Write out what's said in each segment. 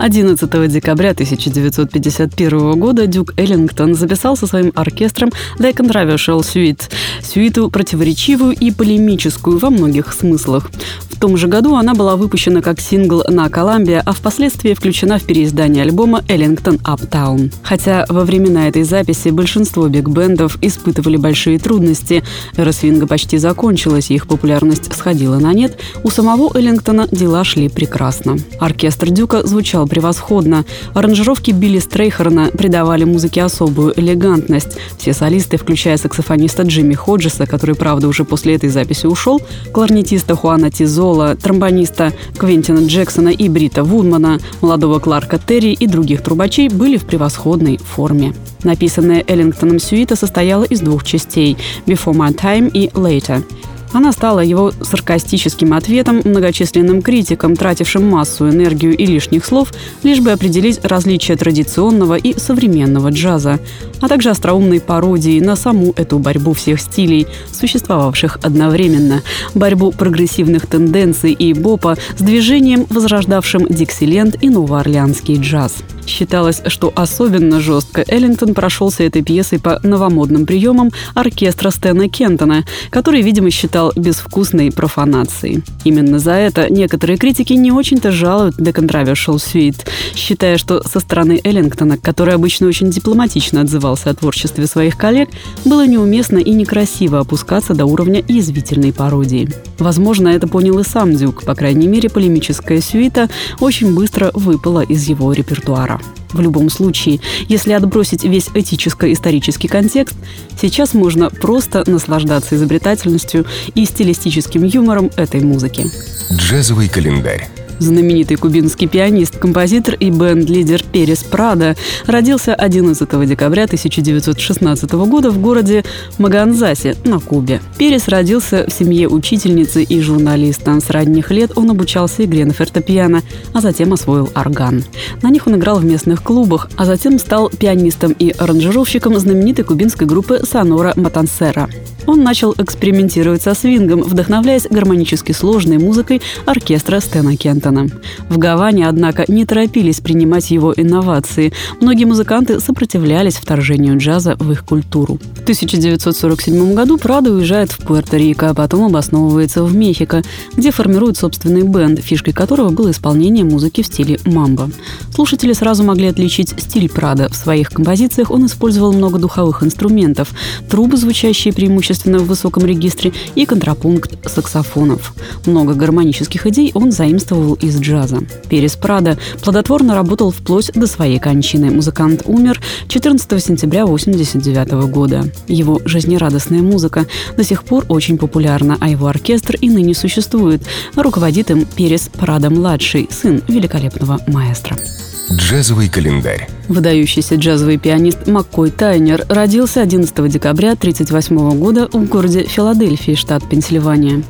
11 декабря 1951 года Дюк Эллингтон записал со своим оркестром The Controversial Suite, сюиту противоречивую и полемическую во многих смыслах. В том же году она была выпущена как сингл на Columbia, а впоследствии включена в переиздание альбома «Эллингтон Uptown». Хотя во времена этой записи большинство биг-бендов испытывали большие трудности, эра свинга почти закончилась, их популярность сходила на нет, у самого Эллингтона дела шли прекрасно. Оркестр Дюка звучал превосходно. Аранжировки Билли Стрейхерна придавали музыке особую элегантность. Все солисты, включая саксофониста Джимми Ходжеса, который, правда, уже после этой записи ушел, кларнетиста Хуана Тизола, тромбониста Квентина Джексона и Брита Вудмана, молодого Кларка Терри и других трубачей были в превосходной форме. Написанная Эллингтоном сюита состояла из двух частей – «Before My Time» и «Later». Она стала его саркастическим ответом многочисленным критикам, тратившим массу энергию и лишних слов, лишь бы определить различия традиционного и современного джаза, а также остроумной пародией на саму эту борьбу всех стилей, существовавших одновременно, борьбу прогрессивных тенденций и бопа с движением, возрождавшим Диксиленд и новоорлеанский джаз. Считалось, что особенно жестко Эллингтон прошелся этой пьесой по новомодным приемам оркестра Стэна Кентона, который, видимо, считал безвкусной профанацией. Именно за это некоторые критики не очень-то жалуют The Controversial Suite, считая, что со стороны Эллингтона, который обычно очень дипломатично отзывался о творчестве своих коллег, было неуместно и некрасиво опускаться до уровня язвительной пародии. Возможно, это понял и сам Дюк, по крайней мере, полемическая сюита очень быстро выпала из его репертуара. В любом случае, если отбросить весь этическо-исторический контекст, сейчас можно просто наслаждаться изобретательностью и стилистическим юмором этой музыки. Джазовый календарь. Знаменитый кубинский пианист, композитор и бенд-лидер Перес Прада родился 11 декабря 1916 года в городе Маганзасе на Кубе. Перес родился в семье учительницы и журналиста. С ранних лет он обучался игре на фортепиано, а затем освоил орган. На них он играл в местных клубах, а затем стал пианистом и аранжировщиком знаменитой кубинской группы «Сонора Матансера». Он начал экспериментировать со свингом, вдохновляясь гармонически сложной музыкой оркестра Стэна Кентона. В Гаване, однако, не торопились принимать его инновации. Многие музыканты сопротивлялись вторжению джаза в их культуру. В 1947 году Прадо уезжает в Пуэрто-Рико, а потом обосновывается в Мехико, где формирует собственный бенд, фишкой которого было исполнение музыки в стиле мамбо. Слушатели сразу могли отличить стиль Прада. В своих композициях он использовал много духовых инструментов, трубы, звучащие преимущественно в высоком регистре, и контрапункт саксофонов. Много гармонических идей он заимствовал из джаза. Перес Прада плодотворно работал вплоть до своей кончины. Музыкант умер 14 сентября 1989 года. Его жизнерадостная музыка до сих пор очень популярна, а его оркестр и ныне существует. Руководит им Перес Прада-младший, сын великолепного маэстро. Джазовый календарь. Выдающийся джазовый пианист Маккой Тайнер родился 11 декабря 1938 года в городе Филадельфии, штат Пенсильвания.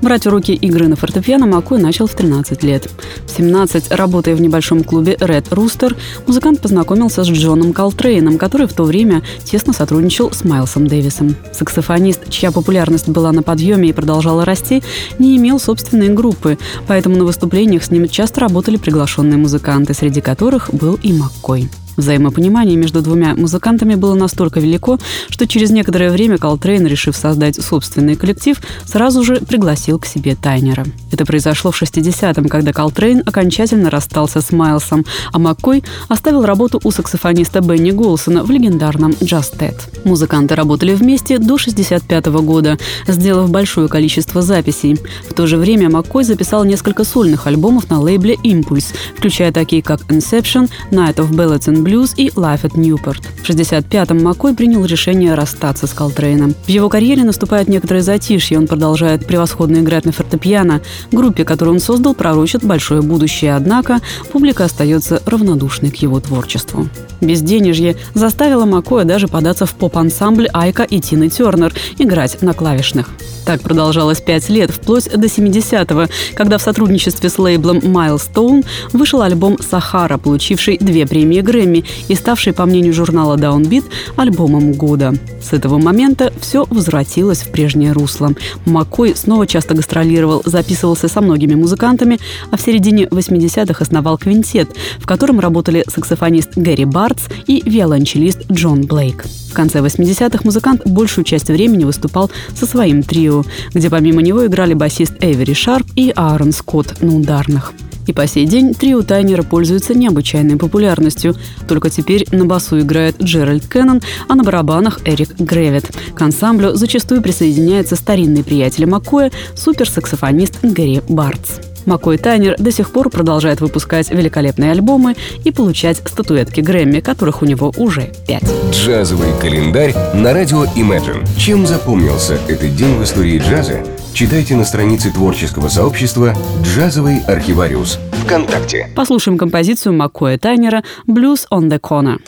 Брать уроки игры на фортепиано Маккой начал в 13 лет. В 17, работая в небольшом клубе Red Rooster, музыкант познакомился с Джоном Колтрейном, который в то время тесно сотрудничал с Майлсом Дэвисом. Саксофонист, чья популярность была на подъеме и продолжала расти, не имел собственной группы, поэтому на выступлениях с ним часто работали приглашенные музыканты, среди которых был и Маккой. Взаимопонимание между двумя музыкантами было настолько велико, что через некоторое время Колтрейн, решив создать собственный коллектив, сразу же пригласил к себе Тайнера. Это произошло в 60-м, когда Колтрейн окончательно расстался с Майлсом, а Маккой оставил работу у саксофониста Бенни Голсона в легендарном Jazztet. Музыканты работали вместе до 65 -го года, сделав большое количество записей. В то же время Маккой записал несколько сольных альбомов на лейбле Impulse, включая такие как Inception, Night of Ballads and Blues и Life at Newport. В 65-м Маккой принял решение расстаться с Колтрейном. В его карьере наступает некоторое затишье, он продолжает превосходно играть на фортепиано. Группе, которую он создал, пророчит большое будущее, однако публика остается равнодушной к его творчеству. Безденежье заставило Маккоя даже податься в поп-ансамбль Айка и Тины Тернер, играть на клавишных. Так продолжалось пять лет, вплоть до 70-го, когда в сотрудничестве с лейблом Milestone вышел альбом «Сахара», получивший две премии Грэмми и ставший, по мнению журнала Downbeat, альбомом года. С этого момента все возвратилось в прежнее русло. Маккой снова часто гастролировал, записывался со многими музыкантами, а в середине 80-х основал квинтет, в котором работали саксофонист Гэри Бартс и виолончелист Джон Блейк. В конце 80-х музыкант большую часть времени выступал со своим трио, где помимо него играли басист Эйвери Шарп и Аарон Скотт на ударных. И по сей день трио Тайнера пользуется необычайной популярностью. Только теперь на басу играет Джеральд Кеннон, а на барабанах Эрик Гревит. К ансамблю зачастую присоединяется старинный приятель Маккоя, суперсаксофонист Гэри Бартс. Маккой Тайнер до сих пор продолжает выпускать великолепные альбомы и получать статуэтки Грэмми, которых у него уже пять. Джазовый календарь на радио Imagine. Чем запомнился этот день в истории джаза? Читайте на странице творческого сообщества «Джазовый архивариус» ВКонтакте. Послушаем композицию Маккоя Тайнера «Blues on the Corner».